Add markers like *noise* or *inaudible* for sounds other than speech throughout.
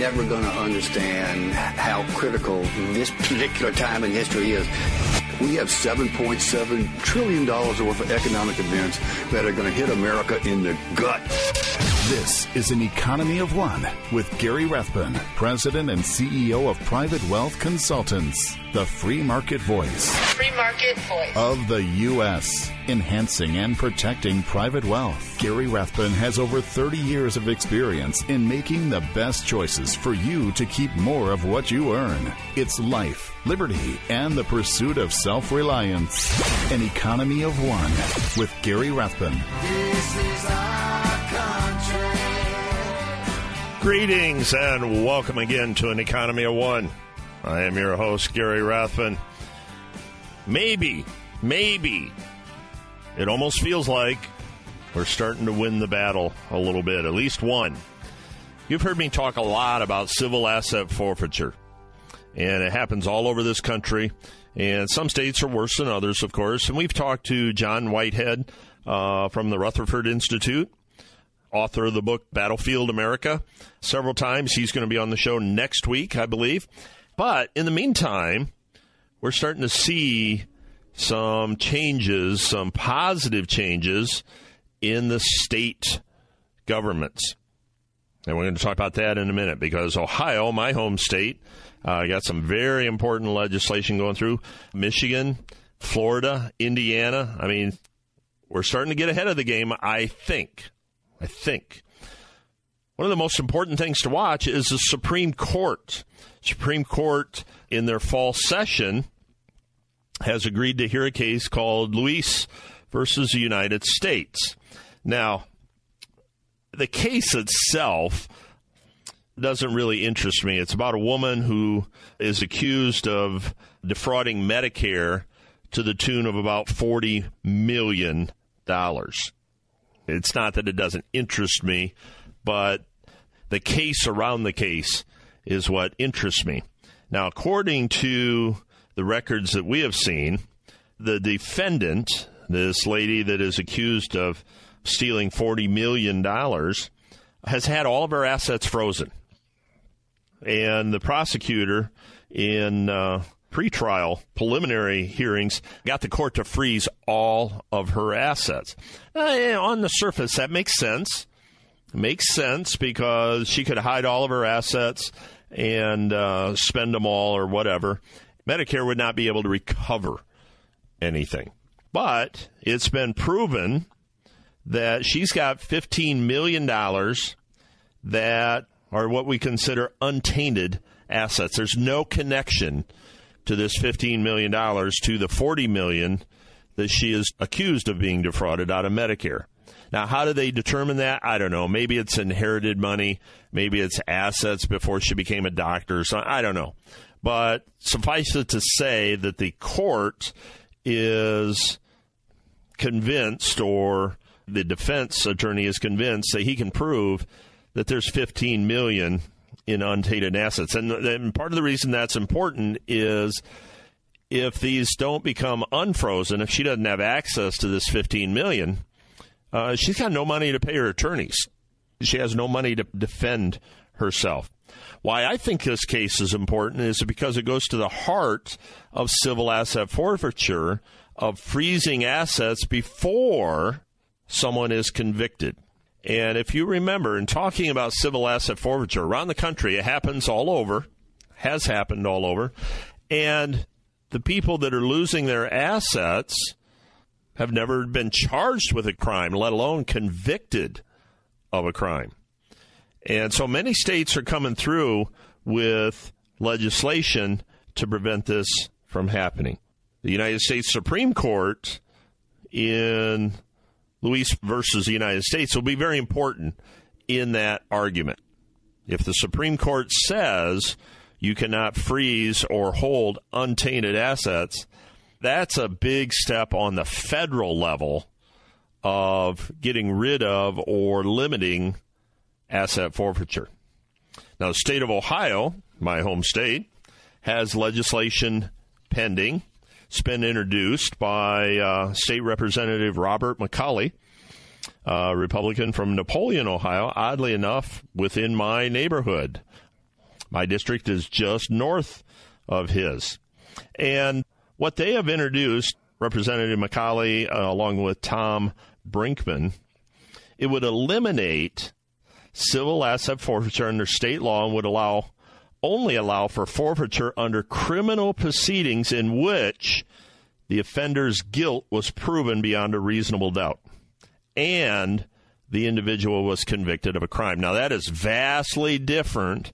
people are never going to understand how critical this particular time in history is. We have $7.7 trillion worth of economic events that are going to hit America in the gut. This is an economy of one with Gary Rathbun, President and CEO of Private Wealth Consultants, the free market voice. Free market voice of the U.S., enhancing and protecting private wealth. Gary Rathbun has over 30 years of experience in making the best choices for you to keep more of what you earn. It's life, liberty, and the pursuit of self reliance. An economy of one with Gary Rathbun. Greetings and welcome again to an economy of one. I am your host, Gary Rathbun. Maybe, maybe, it almost feels like we're starting to win the battle a little bit, at least one. You've heard me talk a lot about civil asset forfeiture, and it happens all over this country. And some states are worse than others, of course. And we've talked to John Whitehead uh, from the Rutherford Institute author of the book Battlefield America, several times. He's going to be on the show next week, I believe. But in the meantime, we're starting to see some changes, some positive changes in the state governments. And we're going to talk about that in a minute because Ohio, my home state, uh, got some very important legislation going through. Michigan, Florida, Indiana. I mean, we're starting to get ahead of the game, I think. I think. One of the most important things to watch is the Supreme Court. Supreme Court, in their fall session, has agreed to hear a case called Luis versus the United States. Now, the case itself doesn't really interest me. It's about a woman who is accused of defrauding Medicare to the tune of about $40 million. It's not that it doesn't interest me, but the case around the case is what interests me. Now, according to the records that we have seen, the defendant, this lady that is accused of stealing $40 million, has had all of her assets frozen. And the prosecutor, in uh, pretrial preliminary hearings got the court to freeze all of her assets. Uh, on the surface, that makes sense. Makes sense because she could hide all of her assets and uh, spend them all or whatever. Medicare would not be able to recover anything. But it's been proven that she's got $15 million that are what we consider untainted assets. There's no connection to this $15 million to the 40 million that she is accused of being defrauded out of Medicare. Now, how do they determine that? I don't know. Maybe it's inherited money. Maybe it's assets before she became a doctor. So I don't know. But suffice it to say that the court is convinced, or the defense attorney is convinced that he can prove that there's 15 million in untainted assets. And, and part of the reason that's important is if these don't become unfrozen, if she doesn't have access to this 15 million, uh, she's got no money to pay her attorneys. She has no money to defend herself. Why I think this case is important is because it goes to the heart of civil asset forfeiture, of freezing assets before someone is convicted. And if you remember, in talking about civil asset forfeiture around the country, it happens all over, has happened all over. And the people that are losing their assets have never been charged with a crime, let alone convicted of a crime. And so many states are coming through with legislation to prevent this from happening. The United States Supreme Court in Luis versus the United States will be very important in that argument. If the Supreme Court says you cannot freeze or hold untainted assets, that's a big step on the federal level of getting rid of or limiting asset forfeiture. Now, the state of Ohio, my home state, has legislation pending it's been introduced by uh, State Representative Robert McColley, uh, Republican from Napoleon, Ohio. Oddly enough, within my neighborhood, My district is just north of his. And what they have introduced, Representative McColley, uh, along with Tom Brinkman, it would eliminate civil asset forfeiture under state law and would allow only allow for forfeiture under criminal proceedings in which the offender's guilt was proven beyond a reasonable doubt and the individual was convicted of a crime. Now, that is vastly different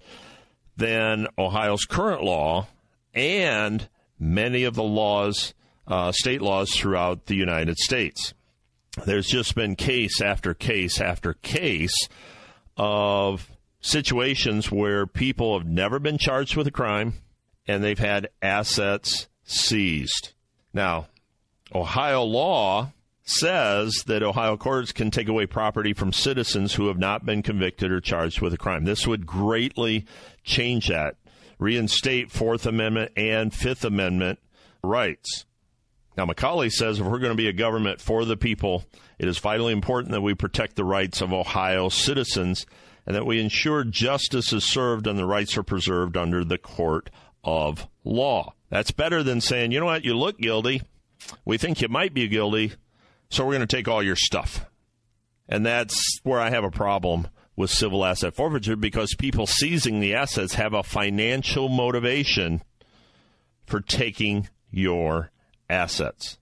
than Ohio's current law and many of the laws, uh, state laws throughout the United States. There's just been case after case after case of situations where people have never been charged with a crime and they've had assets seized. Now, Ohio law says that Ohio courts can take away property from citizens who have not been convicted or charged with a crime. This would greatly change that, reinstate Fourth Amendment and Fifth Amendment rights. Now, McColley says if we're going to be a government for the people, it is vitally important that we protect the rights of Ohio citizens and that we ensure justice is served and the rights are preserved under the court of law. That's better than saying, you know what, you look guilty. We think you might be guilty, so we're going to take all your stuff. And that's where I have a problem with civil asset forfeiture because people seizing the assets have a financial motivation for taking your assets.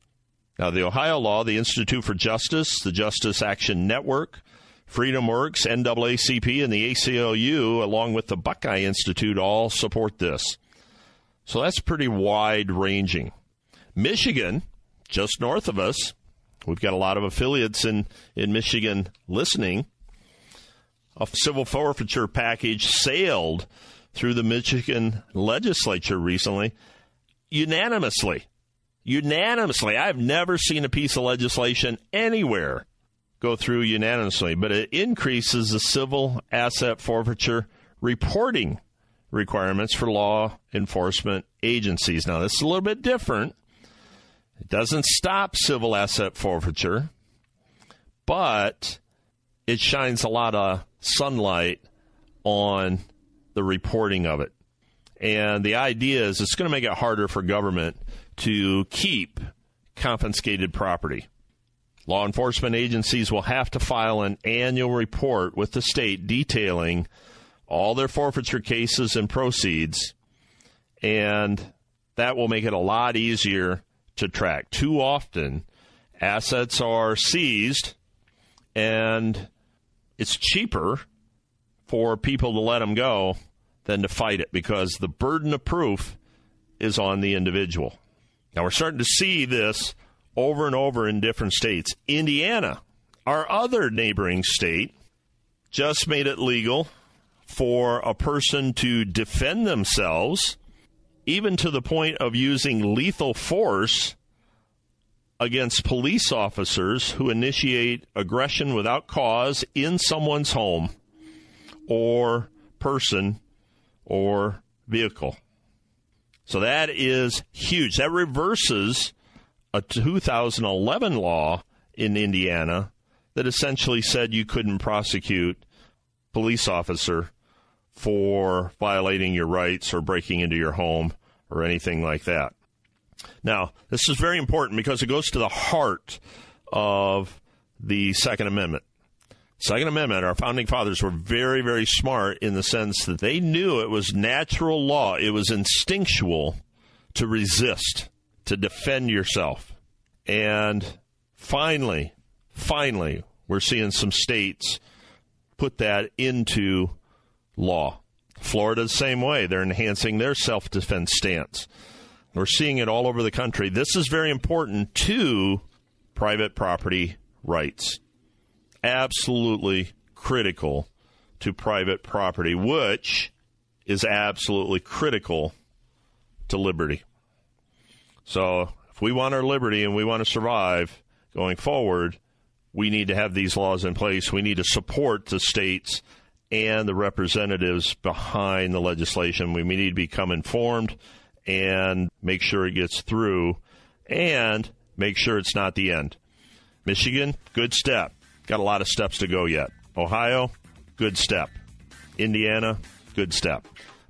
Now, the Ohio law, the Institute for Justice, the Justice Action Network, Freedom Works, NAACP, and the ACLU, along with the Buckeye Institute, all support this. So that's pretty wide ranging. Michigan, just north of us, we've got a lot of affiliates in, in Michigan listening. A civil forfeiture package sailed through the Michigan legislature recently unanimously. Unanimously. I've never seen a piece of legislation anywhere go through unanimously, but it increases the civil asset forfeiture reporting requirements for law enforcement agencies. Now, this is a little bit different. It doesn't stop civil asset forfeiture, but it shines a lot of sunlight on the reporting of it. And the idea is it's going to make it harder for government to keep confiscated property. Law enforcement agencies will have to file an annual report with the state detailing all their forfeiture cases and proceeds, and that will make it a lot easier to track. Too often, assets are seized, and it's cheaper for people to let them go than to fight it because the burden of proof is on the individual. Now, we're starting to see this over and over in different states. Indiana, our other neighboring state, just made it legal for a person to defend themselves, even to the point of using lethal force against police officers who initiate aggression without cause in someone's home or person or vehicle. So that is huge. That reverses a 2011 law in Indiana that essentially said you couldn't prosecute police officer for violating your rights or breaking into your home or anything like that. Now, this is very important because it goes to the heart of the Second Amendment. Second Amendment, our founding fathers were very, very smart in the sense that they knew it was natural law, it was instinctual to resist to defend yourself. And finally, finally, we're seeing some states put that into law. Florida, the same way. They're enhancing their self defense stance. We're seeing it all over the country. This is very important to private property rights. Absolutely critical to private property, which is absolutely critical to liberty. So if we want our liberty and we want to survive going forward, we need to have these laws in place. We need to support the states and the representatives behind the legislation. We need to become informed and make sure it gets through and make sure it's not the end. Michigan, good step. Got a lot of steps to go yet. Ohio, good step. Indiana, good step.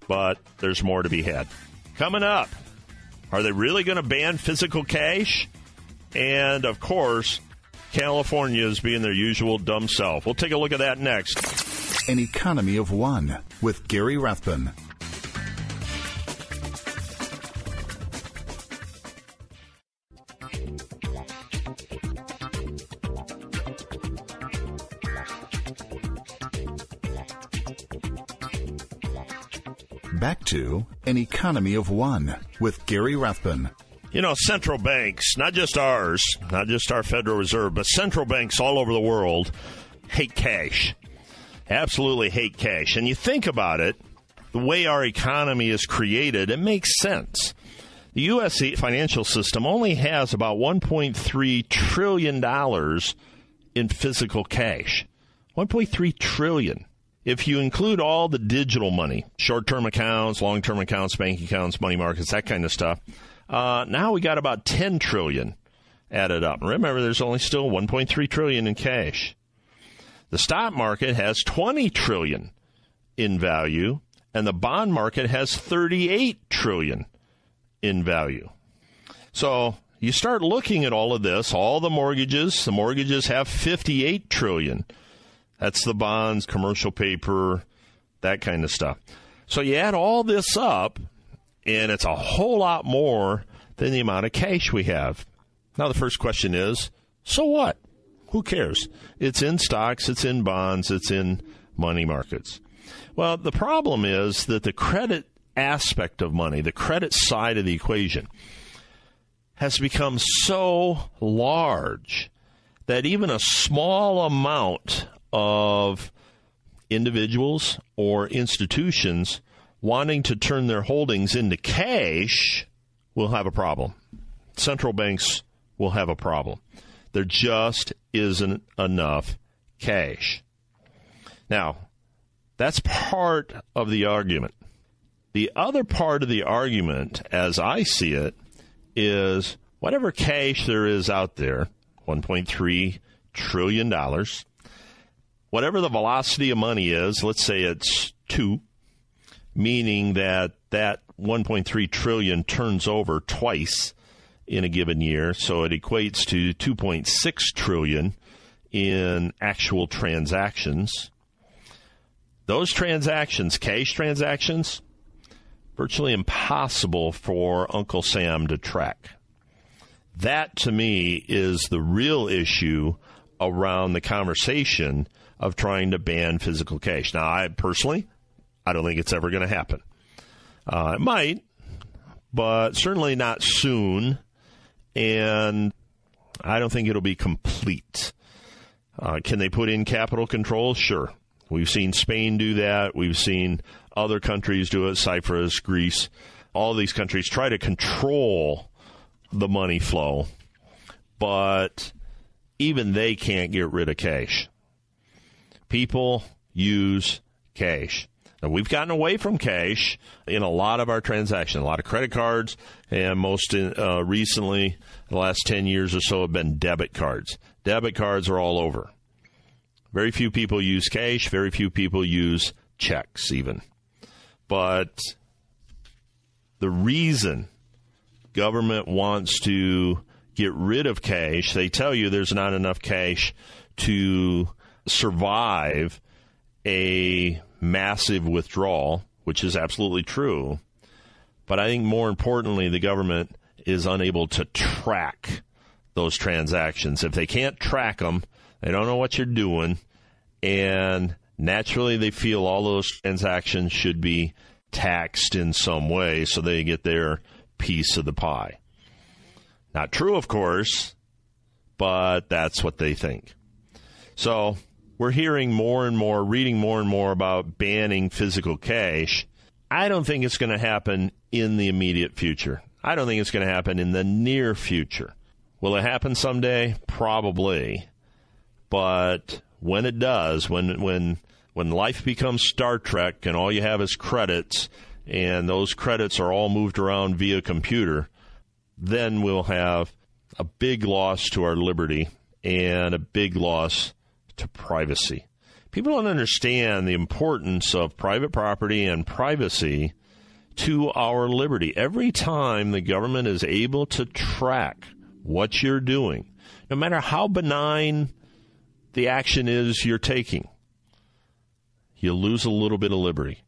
but there's more to be had. Coming up, are they really going to ban physical cash? And of course, California is being their usual dumb self. We'll take a look at that next. An Economy of One with Gary Rathbun. Back to An Economy of One with Gary Rathbun. You know, central banks, not just ours, not just our Federal Reserve, but central banks all over the world hate cash. Absolutely hate cash. And you think about it, the way our economy is created, it makes sense. The U.S. financial system only has about $1.3 trillion in physical cash. 1.3 trillion. If you include all the digital money, short-term accounts, long-term accounts, bank accounts, money markets, that kind of stuff, uh, now we got about 10 trillion added up. Remember, there's only still 1.3 trillion in cash. The stock market has 20 trillion in value, and the bond market has 38 trillion in value. So you start looking at all of this, all the mortgages, the mortgages have 58 trillion. That's the bonds, commercial paper, that kind of stuff. So you add all this up, and it's a whole lot more than the amount of cash we have. Now, the first question is so what? Who cares? It's in stocks, it's in bonds, it's in money markets. Well, the problem is that the credit aspect of money, the credit side of the equation, has become so large that even a small amount of individuals or institutions wanting to turn their holdings into cash will have a problem. Central banks will have a problem. There just isn't enough cash. Now, that's part of the argument. The other part of the argument, as I see it, is whatever cash there is out there, $1.3 trillion, whatever the velocity of money is, let's say it's two, meaning that that 1.3 trillion turns over twice in a given year, so it equates to 2.6 trillion in actual transactions. Those transactions, cash transactions, virtually impossible for Uncle Sam to track. That to me is the real issue around the conversation of trying to ban physical cash. Now, I personally, I don't think it's ever going to happen. Uh, it might, but certainly not soon. And I don't think it'll be complete. Uh, can they put in capital controls? Sure. We've seen Spain do that. We've seen other countries do it, Cyprus, Greece. All these countries try to control the money flow, but even they can't get rid of cash. People use cash. Now, we've gotten away from cash in a lot of our transactions, a lot of credit cards, and most in, uh, recently, the last 10 years or so, have been debit cards. Debit cards are all over. Very few people use cash, very few people use checks, even. But the reason government wants to get rid of cash, they tell you there's not enough cash to survive a massive withdrawal, which is absolutely true. But I think more importantly, the government is unable to track those transactions. If they can't track them, they don't know what you're doing. And naturally, they feel all those transactions should be taxed in some way so they get their piece of the pie. Not true, of course, but that's what they think. So we're hearing more and more, reading more and more about banning physical cash. I don't think it's going to happen in the immediate future. I don't think it's going to happen in the near future. Will it happen someday? Probably. But when it does, when when when life becomes Star Trek and all you have is credits and those credits are all moved around via computer, then we'll have a big loss to our liberty and a big loss to privacy People don't understand the importance of private property and privacy to our liberty. Every time the government is able to track what you're doing, no matter how benign the action is you're taking, you lose a little bit of liberty.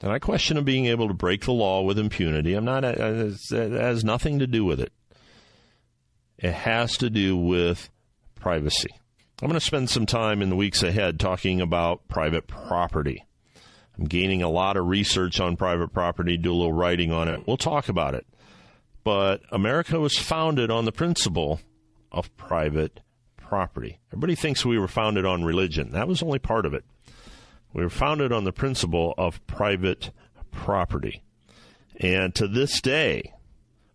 And I question being able to break the law with impunity. I'm not. Uh, it uh, has nothing to do with it. It has to do with privacy. I'm going to spend some time in the weeks ahead talking about private property. I'm gaining a lot of research on private property, do a little writing on it. We'll talk about it. But America was founded on the principle of private property. Everybody thinks we were founded on religion. That was only part of it. We were founded on the principle of private property. And to this day,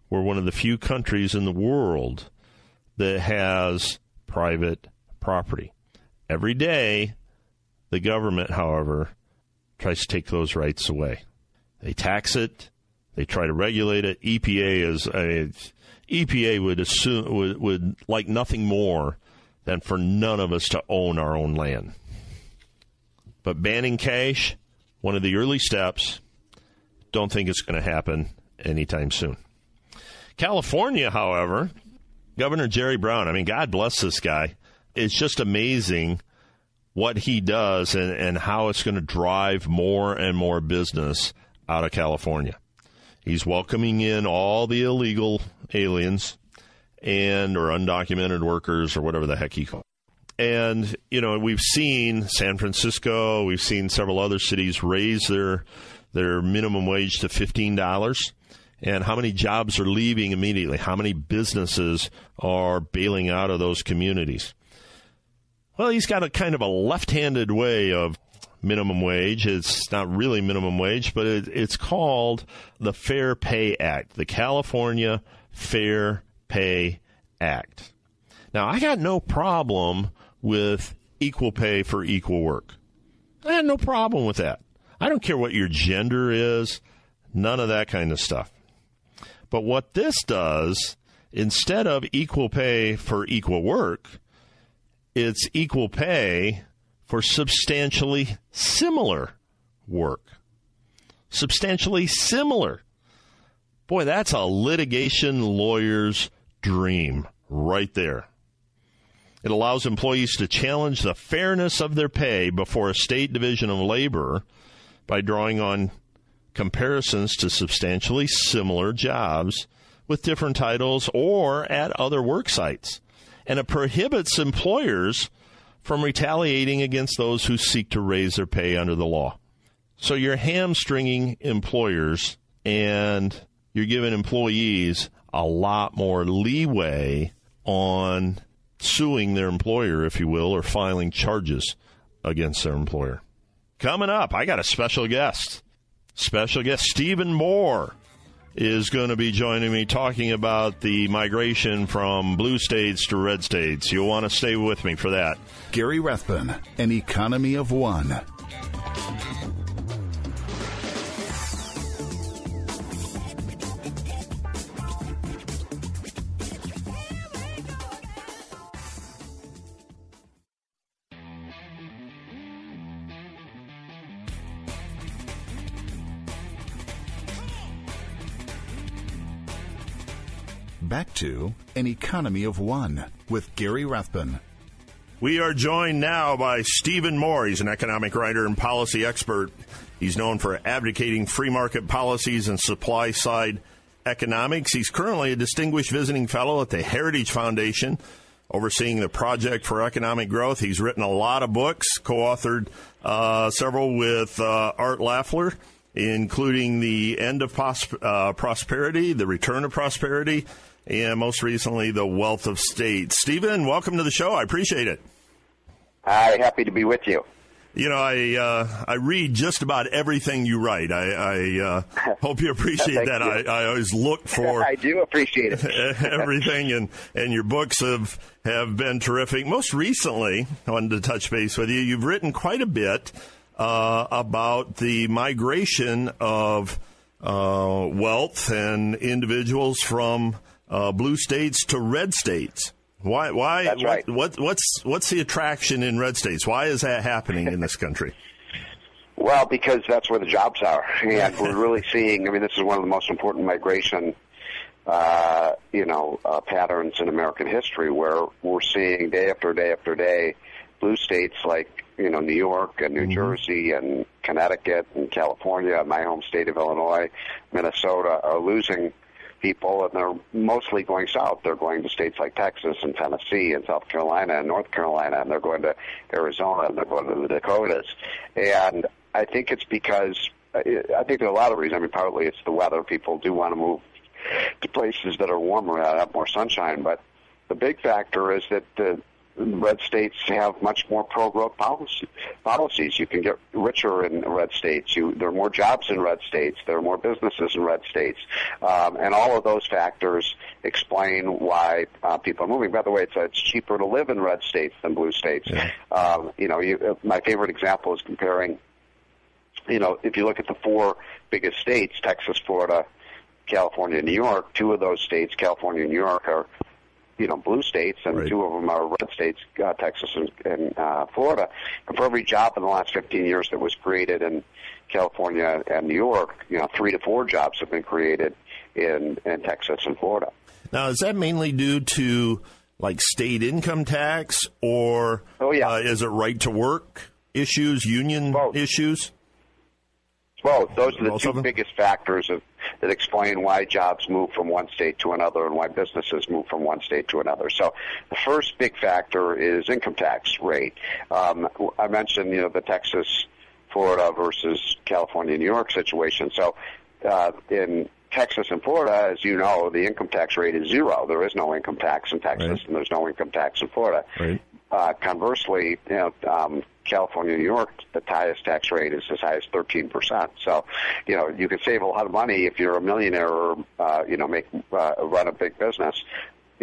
we're one of the few countries in the world that has private property. Every day, the government, however, tries to take those rights away. They tax it. They try to regulate it. EPA is a EPA would assume would, would like nothing more than for none of us to own our own land. But banning cash, one of the early steps, don't think it's going to happen anytime soon. California, however, Governor Jerry Brown, I mean, God bless this guy. It's just amazing what he does and, and how it's going to drive more and more business out of California. He's welcoming in all the illegal aliens and or undocumented workers or whatever the heck he calls. And you know, we've seen San Francisco, we've seen several other cities raise their their minimum wage to fifteen dollars and how many jobs are leaving immediately, how many businesses are bailing out of those communities. Well, he's got a kind of a left handed way of minimum wage. It's not really minimum wage, but it, it's called the Fair Pay Act, the California Fair Pay Act. Now, I got no problem with equal pay for equal work. I had no problem with that. I don't care what your gender is, none of that kind of stuff. But what this does, instead of equal pay for equal work, it's equal pay for substantially similar work. Substantially similar. Boy, that's a litigation lawyer's dream right there. It allows employees to challenge the fairness of their pay before a state division of labor by drawing on comparisons to substantially similar jobs with different titles or at other work sites. And it prohibits employers from retaliating against those who seek to raise their pay under the law. So you're hamstringing employers and you're giving employees a lot more leeway on suing their employer, if you will, or filing charges against their employer. Coming up, I got a special guest. Special guest Stephen Moore is going to be joining me talking about the migration from blue states to red states. You'll want to stay with me for that. Gary Rathbun, an economy of one. To An Economy of One with Gary Rathbun. We are joined now by Stephen Moore. He's an economic writer and policy expert. He's known for advocating free market policies and supply side economics. He's currently a distinguished visiting fellow at the Heritage Foundation, overseeing the Project for Economic Growth. He's written a lot of books, co authored uh, several with uh, Art Laffer, including The End of Pos- uh, Prosperity, The Return of Prosperity, and most recently, The Wealth of States. Stephen, welcome to the show. I appreciate it. Hi, happy to be with you. You know, I uh, I read just about everything you write. I, I uh, *laughs* hope you appreciate that. You. I, I always look *laughs* for. I do appreciate it. *laughs* everything, and and your books have have been terrific. Most recently, I wanted to touch base with you. You've written quite a bit uh, about the migration of uh, wealth and individuals from uh, blue states to red states. Why? Why? That's what, right. what, what's what's the attraction in red states? Why is that happening in this *laughs* country? Well, because that's where the jobs are, and we're really *laughs* seeing. I mean, this is one of the most important migration, uh, you know, uh, patterns in American history, where we're seeing day after day after day, blue states like you know New York and New Mm-hmm. Jersey and Connecticut and California, my home state of Illinois, Minnesota, are losing people, and they're mostly going south. They're going to states like Texas and Tennessee and South Carolina and North Carolina, and they're going to Arizona and they're going to the Dakotas. And I think it's because I think there are a lot of reasons. I mean, partly it's the weather. People do want to move to places that are warmer, that have more sunshine. But the big factor is that the red states have much more pro-growth policy, policies. You can get richer in red states. You, there are more jobs in red states. There are more businesses in red states, um, and all of those factors explain why uh, people are moving. By the way, it's, uh, it's cheaper to live in red states than blue states. Um, you know, you, my favorite example is comparing. You know, if you look at the four biggest states, Texas, Florida, California, and New York, two of those states, California and New York, are you know blue states, and Right. two of them are red states, uh, Texas and, and uh, Florida. And for every job in the last 15 years that was created in California and New York, you know, three to four jobs have been created in in Texas and Florida. Now, is that mainly due to like state income tax, or Oh, yeah. uh, is it right to work issues, union Both. issues? Both. Those are the Most two biggest factors of, that explain why jobs move from one state to another and why businesses move from one state to another. So the first big factor is income tax rate. Um, I mentioned, you know, the Texas, Florida versus California, New York situation. So uh, in Texas and Florida, as you know, the income tax rate is zero. There is no income tax in Texas, Right. and there's no income tax in Florida. Right. Uh, conversely, you know, um, California, New York, the highest tax rate is as high as 13%. So, you know, you can save a lot of money if you're a millionaire or, uh, you know, make, uh, run a big business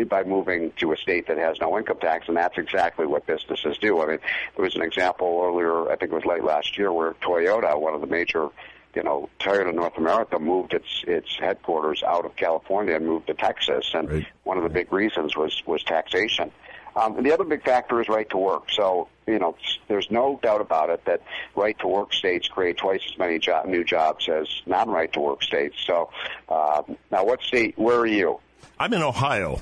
by moving to a state that has no income tax, and that's exactly what businesses do. I mean, there was an example earlier, I think it was late last year, where Toyota, one of the major you know, Toyota North America moved its its headquarters out of California and moved to Texas, and Right. one of the big reasons was was taxation. Um, and the other big factor is right to work. So you know, there's no doubt about it that right to work states create twice as many job, new jobs as non right to work states. So um, now, what state? Where are you? I'm in Ohio.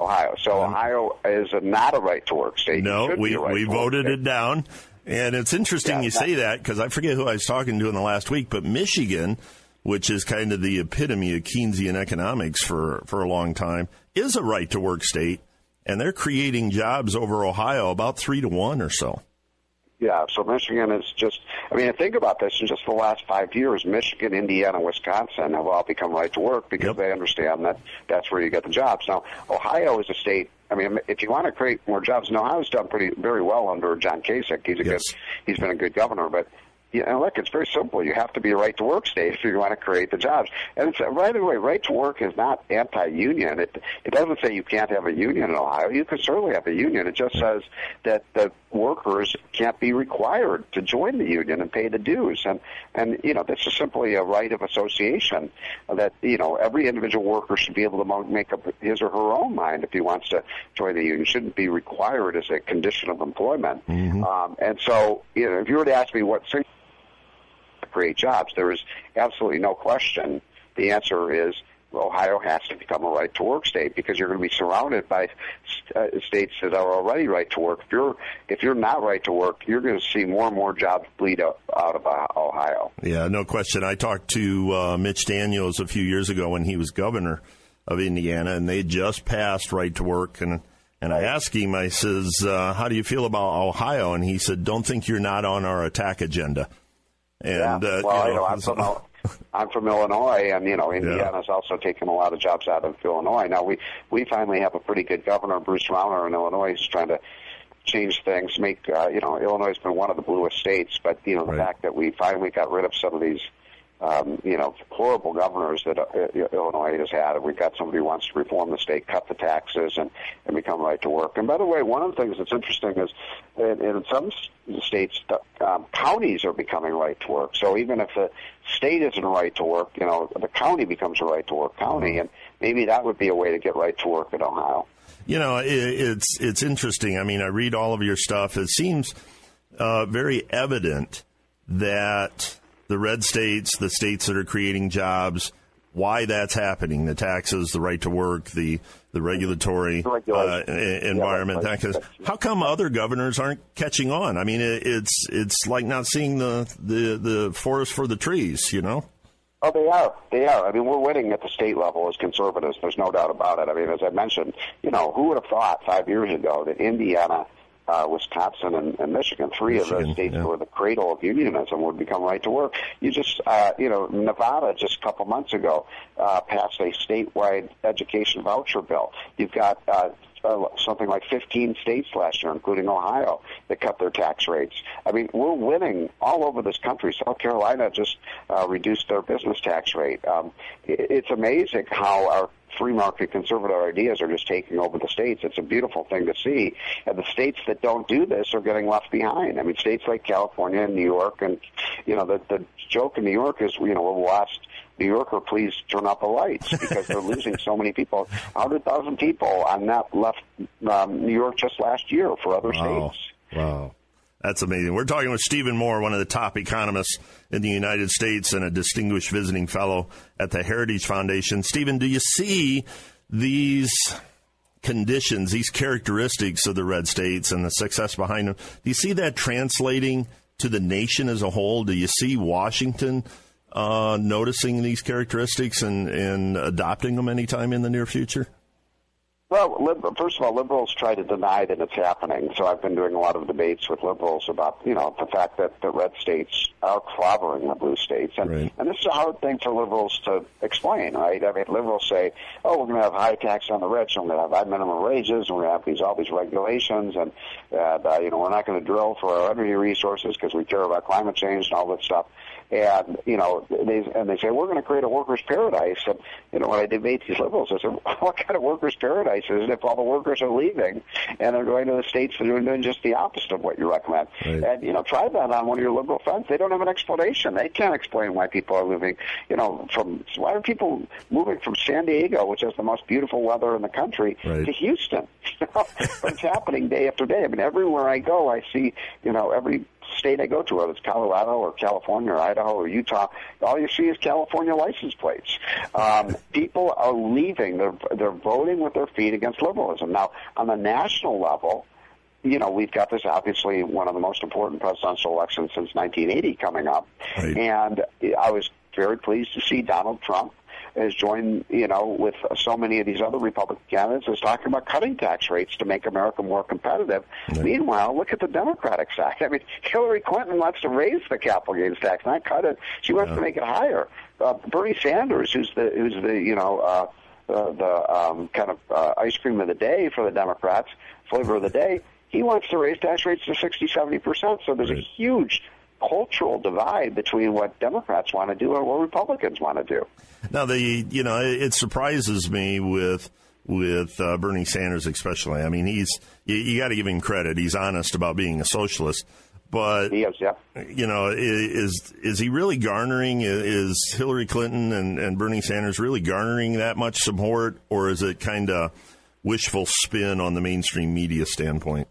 Ohio. So Ohio is a, not a right to work state. No, we right we voted it down, and it's interesting Yeah, you say that because I forget who I was talking to in the last week, but Michigan, which is kind of the epitome of Keynesian economics for for a long time, is a right to work state, and they're creating jobs over Ohio about three to one or so. Yeah, so Michigan is just, I mean, think about this in just the last five years, Michigan, Indiana, Wisconsin have all become right to work because Yep. they understand that that's where you get the jobs. Now, Ohio is a state, I mean, if you want to create more jobs, and Ohio's done pretty, very well under John Kasich. He's a Yes. good, he's been a good governor, but you know, look, it's very simple. You have to be a right to work state if you want to create the jobs. And it's, right away, right to work is not anti-union. It it doesn't say you can't have a union in Ohio. You can certainly have a union. It just says that the workers can't be required to join the union and pay the dues. And and you know, this is simply a right of association that you know every individual worker should be able to make up his or her own mind if he wants to join the union. It shouldn't be required as a condition of employment. Um, and so, you know, if you were to ask me what create jobs, there is absolutely no question. The answer is Ohio has to become a right to work state because you're going to be surrounded by uh, states that are already right to work. If you're if you're not right to work, you're going to see more and more jobs bleed out, out of uh, Ohio. Yeah, no question. I talked to uh, Mitch Daniels a few years ago when he was governor of Indiana, and they just passed right to work. And and I asked him, I says, uh, "How do you feel about Ohio?" And he said, "Don't think you're not on our attack agenda." And yeah. uh, well, you know, I'm *laughs* from I'm from Illinois, and you know Indiana's also taking a lot of jobs out of Illinois. Now we we finally have a pretty good governor, Bruce Rauner in Illinois, who's trying to change things. Make uh, you know Illinois has been one of the bluest states, but you know the Right. fact that we finally got rid of some of these. Um, you know, horrible governors that uh, Illinois has had. We've got somebody who wants to reform the state, cut the taxes, and, and become right to work. And by the way, one of the things that's interesting is in, in some states, um, counties are becoming right to work. So even if the state isn't right to work, you know, the county becomes a right to work county, and maybe that would be a way to get right to work in Ohio. you know, it, it's it's interesting. I mean, I read all of your stuff. It seems uh, very evident that the red states, the states that are creating jobs, why that's happening, the taxes, the right to work, the the regulatory uh, environment. Yeah, that how come other governors aren't catching on? I mean, it, it's it's like not seeing the, the the forest for the trees, you know. Oh, they are. They are. I mean, we're winning at the state level as conservatives. There's no doubt about it. I mean, as I mentioned, you know, who would have thought five years ago that Indiana uh, Wisconsin and, and Michigan, three Michigan, of those states yeah. were the cradle of unionism, would become right to work. You just, uh, you know, Nevada just a couple months ago uh, passed a statewide education voucher bill. You've got uh, something like 15 states last year, including Ohio, that cut their tax rates. I mean, we're winning all over this country. South Carolina just uh, reduced their business tax rate. Um, it, it's amazing how our free market conservative ideas are just taking over the states. It's a beautiful thing to see. And the states that don't do this are getting left behind. I mean, states like California and New York, and you know, the the joke in New York is, you know, we lost New Yorker, please turn up the lights because they're losing so many people. 100,000 people on that left um, New York just last year for other wow. states. Wow. That's amazing. We're talking with Stephen Moore, one of the top economists in the United States and a distinguished visiting fellow at the Heritage Foundation. Stephen, do you see these conditions, these characteristics of the red states and the success behind them? Do you see that translating to the nation as a whole? Do you see Washington uh, noticing these characteristics and, and adopting them anytime in the near future? Well, first of all, liberals try to deny that it's happening. So I've been doing a lot of debates with liberals about, you know, the fact that the red states are clobbering the blue states. And, right. and this is a hard thing for liberals to explain, right? I mean, liberals say, oh, we're going to have high tax on the rich, and we're going to have high minimum wages, and we're going to have these, all these regulations, and, and uh, you know, we're not going to drill for our energy resources because we care about climate change and all this stuff and you know they and they say we're going to create a workers' paradise. And you know when I debate these liberals, I said, *laughs* what kind of workers' paradise is it if all the workers are leaving and they're going to the states that are doing just the opposite of what you recommend? Right. And you know try that on one of your liberal friends. They don't have an explanation. They can't explain why people are moving. You know from why are people moving from San Diego, which has the most beautiful weather in the country, right. to Houston? *laughs* You know, it's happening day after day. I mean everywhere I go, I see you know every state I go to, whether it's Colorado or California or Idaho or Utah, all you see is California license plates. Um, *laughs* people are leaving. They're they're voting with their feet against liberalism. Now, on the national level, you know, we've got this obviously one of the most important presidential elections since 1980 coming up, right. and I was very pleased to see Donald Trump has joined, you know, with so many of these other Republican candidates is talking about cutting tax rates to make America more competitive. Right. Meanwhile, look at the Democratic side. *laughs* I mean, Hillary Clinton wants to raise the capital gains tax, not cut it. She wants yeah. to make it higher. Uh, Bernie Sanders, who's the who's the you know uh, the, the um, kind of uh, ice cream of the day for the Democrats, flavor of the day, he wants to raise tax rates to 60, 70 percent. So there's right. a huge cultural divide between what Democrats want to do and what Republicans want to do. Now, the you know it surprises me with with uh, Bernie Sanders especially. I mean, he's you, you got to give him credit. He's honest about being a socialist. But he is, yeah. you know, is is he really garnering? Is Hillary Clinton and, and Bernie Sanders really garnering that much support, or is it kind of wishful spin on the mainstream media standpoint?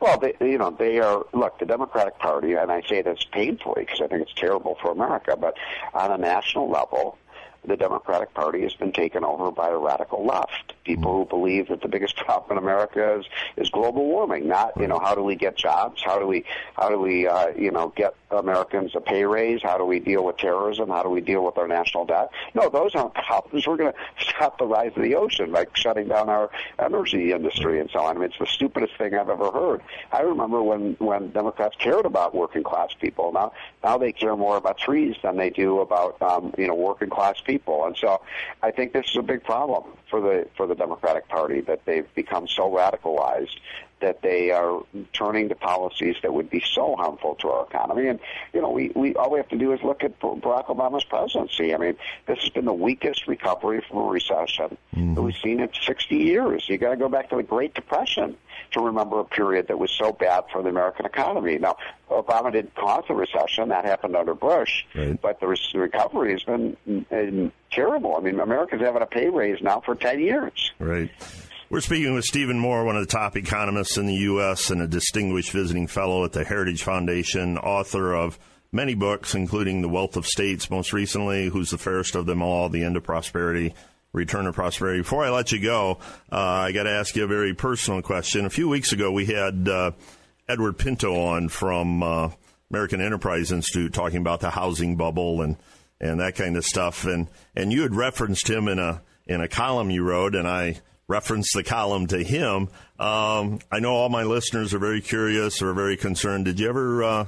Well, they, you know, they are, look, the Democratic Party, and I say this painfully because I think it's terrible for America, but on a national level, the Democratic Party has been taken over by the radical left. People who believe that the biggest *laughs* problem in America is, is global warming, not, you know, how do we get jobs? How do we, how do we, uh, you know, get Americans a pay raise? How do we deal with terrorism? How do we deal with our national debt? No, those aren't problems. We're going *laughs* to stop the rise of the ocean by shutting down our energy industry and so on. I mean, it's the stupidest thing I've ever heard. I remember when, when Democrats cared about working class people. Now, now they care more about trees than they do about, um, you know, working class people people. And so I think this is a big problem for the for the Democratic Party that they've become so radicalized that they are turning to policies that would be so harmful to our economy. And you know, we, we all we have to do is look at Barack Obama's presidency. I mean, this has been the weakest recovery from a recession mm-hmm. that we've seen in 60 years. You got to go back to the Great Depression to remember a period that was so bad for the American economy. Now, Obama didn't cause the recession; that happened under Bush. Right. But the recovery has been uh, terrible. I mean, America's having a pay raise now for 10 years. Right. We're speaking with Stephen Moore, one of the top economists in the U.S. and a distinguished visiting fellow at the Heritage Foundation, author of many books, including The Wealth of States, most recently, Who's the Fairest of Them All, The End of Prosperity, Return of Prosperity. Before I let you go, uh, I got to ask you a very personal question. A few weeks ago, we had uh, Edward Pinto on from uh, American Enterprise Institute talking about the housing bubble and, and that kind of stuff. And, and you had referenced him in a, in a column you wrote, and I referenced the column to him. Um, I know all my listeners are very curious or very concerned. Did you ever uh,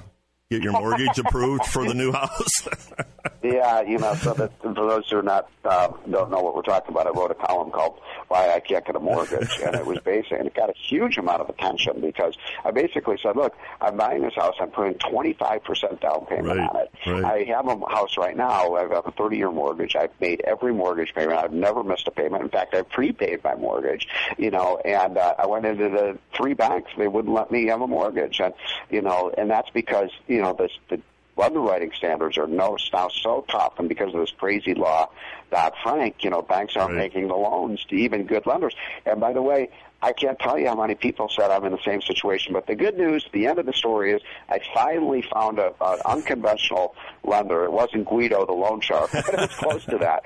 get your mortgage approved for the new house? *laughs* yeah, you know, so that, for those who are not uh, don't know what we're talking about, I wrote a column called "Why I Can't Get a Mortgage," and it was basically, and it got a huge amount of attention because I basically said, "Look, I'm buying this house. I'm putting 25 percent down payment right, on it. Right. I have a house right now. I've got a 30 year mortgage. I've made every mortgage payment. I've never missed a payment. In fact, I've prepaid my mortgage. You know, and uh, I went into the three banks. They wouldn't let me have a mortgage, and you know, and that's because you know this the underwriting standards are no, now so tough, and because of this crazy law, Dodd Frank, you know, banks aren't Right. making the loans to even good lenders. And by the way, I can't tell you how many people said I'm in the same situation. But the good news, the end of the story is, I finally found a, an unconventional lender. It wasn't Guido, the loan shark, *laughs* but it was close to that,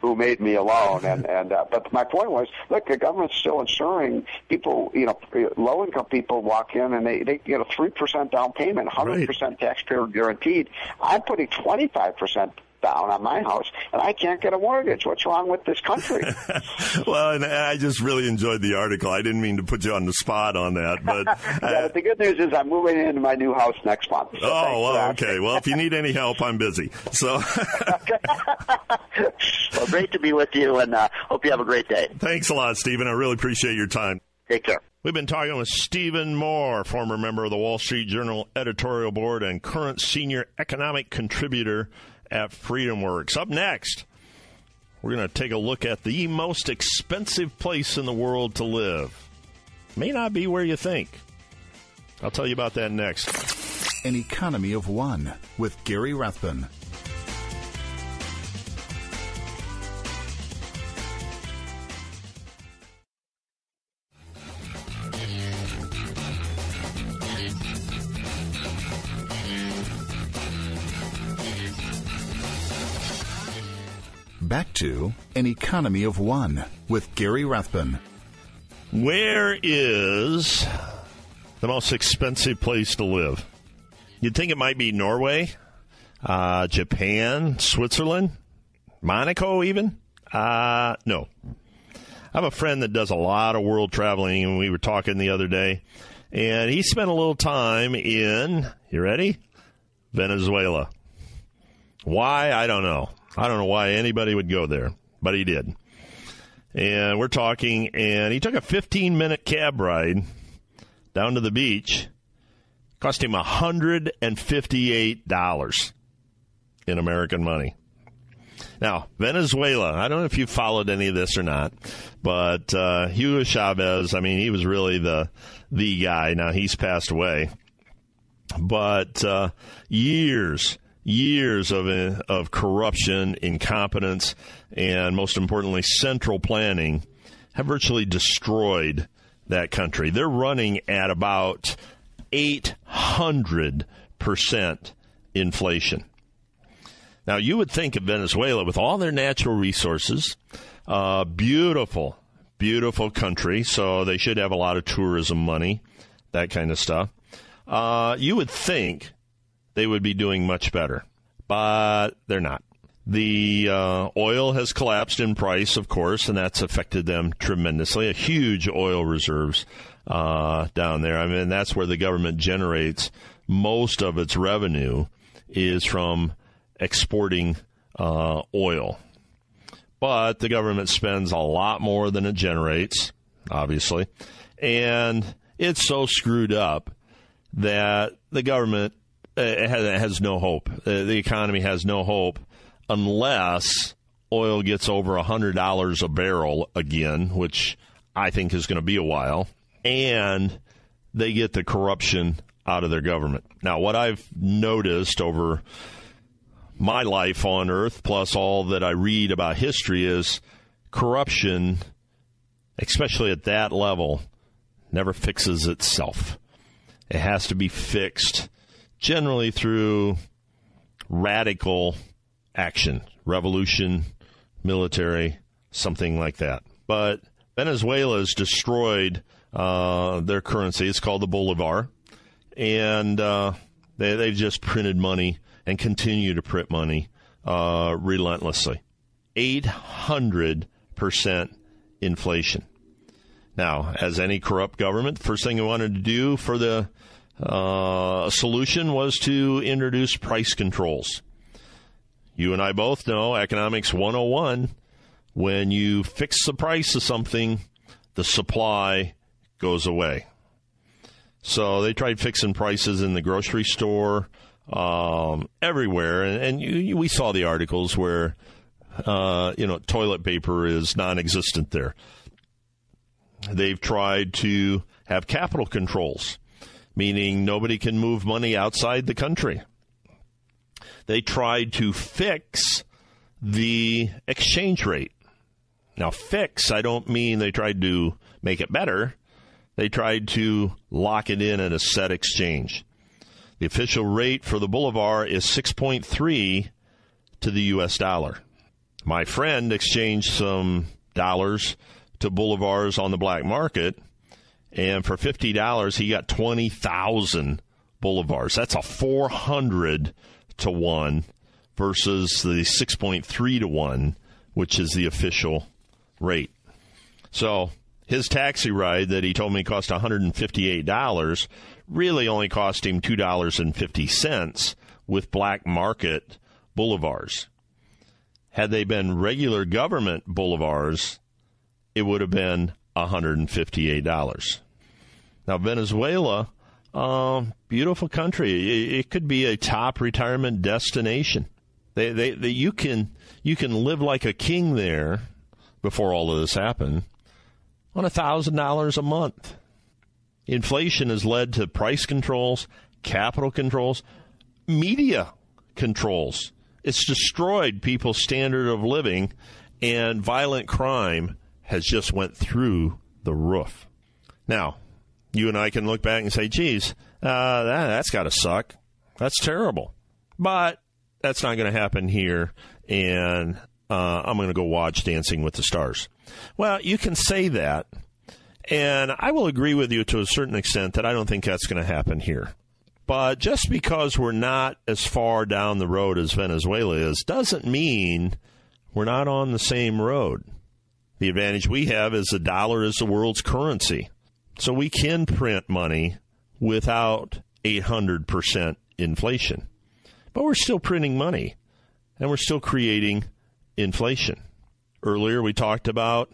who made me a loan. And and uh, but my point was, look, the government's still insuring people. You know, low income people walk in and they they get a three percent down payment, hundred percent taxpayer guaranteed. I'm putting twenty five percent down on my house, and I can't get a mortgage. What's wrong with this country? *laughs* well, and I just really enjoyed the article. I didn't mean to put you on the spot on that, but *laughs* yeah, the good news is I'm moving into my new house next month. So oh, well, okay. Well, if you need any help, I'm busy. So, *laughs* well, great to be with you, and uh, hope you have a great day. thanks a lot, Stephen. I really appreciate your time. Take care. We've been talking with Stephen Moore, former member of the Wall Street Journal editorial board and current senior economic contributor at FreedomWorks. Up next, we're going to take a look at the most expensive place in the world to live. May not be where you think. I'll tell you about that next. An Economy of One with Gary Rathbun. Back to An Economy of One with Gary Rathbun. Where is the most expensive place to live? You'd think it might be Norway, uh, Japan, Switzerland, Monaco, even. Uh, no. I have a friend that does a lot of world traveling, and we were talking the other day, and he spent a little time in, you ready? Venezuela. Why? I don't know. I don't know why anybody would go there, but he did and we're talking, and he took a 15 minute cab ride down to the beach. Cost him $158 in American money. Now, Venezuela, I don't know if you followed any of this or not, but uh, Hugo Chavez, I mean, he was really the the guy. Now he's passed away, but uh, years years of uh, of corruption, incompetence, and most importantly, central planning have virtually destroyed that country. They're running at about 800 percent inflation. Now, you would think of Venezuela with all their natural resources, uh, beautiful, beautiful country, so they should have a lot of tourism money, that kind of stuff. Uh, you would think they would be doing much better, but they're not. The uh, oil has collapsed in price, of course, and that's affected them tremendously. A huge oil reserves uh, down there. I mean, that's where the government generates most of its revenue is from exporting uh, oil. But the government spends a lot more than it generates, obviously, and it's so screwed up that the government uh, has, has no hope. Uh, the economy has no hope unless oil gets over $100 a barrel again, which I think is going to be a while, and they get the corruption out of their government. Now, what I've noticed over my life on earth, plus all that I read about history, is corruption especially at that level, never fixes itself. It has to be fixed generally through radical action, revolution, military, something like that. But Venezuela has destroyed uh, their currency. It's called the bolivar, and uh, they they've just printed money and continue to print money uh, relentlessly. Eight hundred percent inflation. Now, as any corrupt government, first thing they wanted to do for the uh, a solution was to introduce price controls. You and I both know economics 101 when you fix the price of something, the supply goes away. So they tried fixing prices in the grocery store, um, everywhere, and, and you, we saw the articles where uh, you know toilet paper is non-existent there. They've tried to have capital controls, meaning nobody can move money outside the country. They tried to fix the exchange rate. Now, fix, I don't mean they tried to make it better. They tried to lock it in at a set exchange. The official rate for the Bolivar is 6.3 to the US dollar. My friend exchanged some dollars to Bolivars on the black market, and for $50, he got 20,000 bolivars. That's a 400 to 1 versus the 6.3 to 1, which is the official rate. So his taxi ride that he told me cost $158 really only cost him $2.50 with black market bolivars. Had they been regular government bolivars, it would have been $158. Now, Venezuela, uh, beautiful country. It, it, could be a top retirement destination. They, they, they, you can you can live like a king there before all of this happened on $1,000 a month. Inflation has led to price controls, capital controls, media controls. It's destroyed people's standard of living, and violent crime has just went through the roof. Now, you and I can look back and say, geez, uh, that, that's got to suck. That's terrible. But that's not going to happen here, and uh, I'm going to go watch Dancing with the Stars. Well, you can say that, and I will agree with you to a certain extent that I don't think that's going to happen here. But just because we're not as far down the road as Venezuela is doesn't mean we're not on the same road. The advantage we have is the dollar is the world's currency. So we can print money without 800% inflation. But we're still printing money and we're still creating inflation. Earlier, we talked about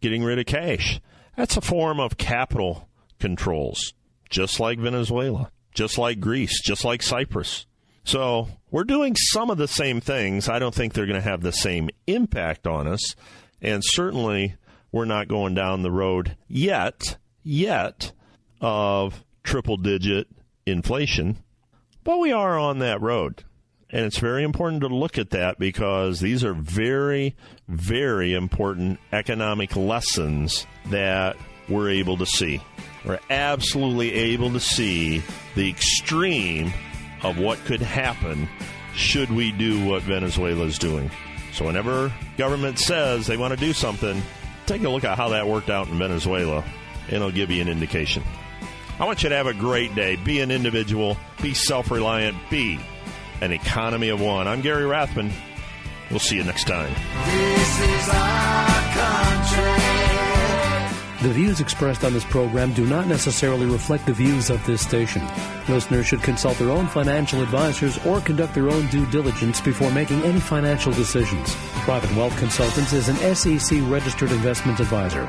getting rid of cash. That's a form of capital controls, just like Venezuela, just like Greece, just like Cyprus. So we're doing some of the same things. I don't think they're going to have the same impact on us. And certainly, we're not going down the road yet, yet, of triple digit inflation. But we are on that road. And it's very important to look at that because these are very, very important economic lessons that we're able to see. We're absolutely able to see the extreme of what could happen should we do what Venezuela is doing. So, whenever government says they want to do something, take a look at how that worked out in Venezuela, and it'll give you an indication. I want you to have a great day. Be an individual, be self reliant, be an economy of one. I'm Gary Rathbun. We'll see you next time. The views expressed on this program do not necessarily reflect the views of this station. Listeners should consult their own financial advisors or conduct their own due diligence before making any financial decisions. Private Wealth Consultants is an SEC registered investment advisor.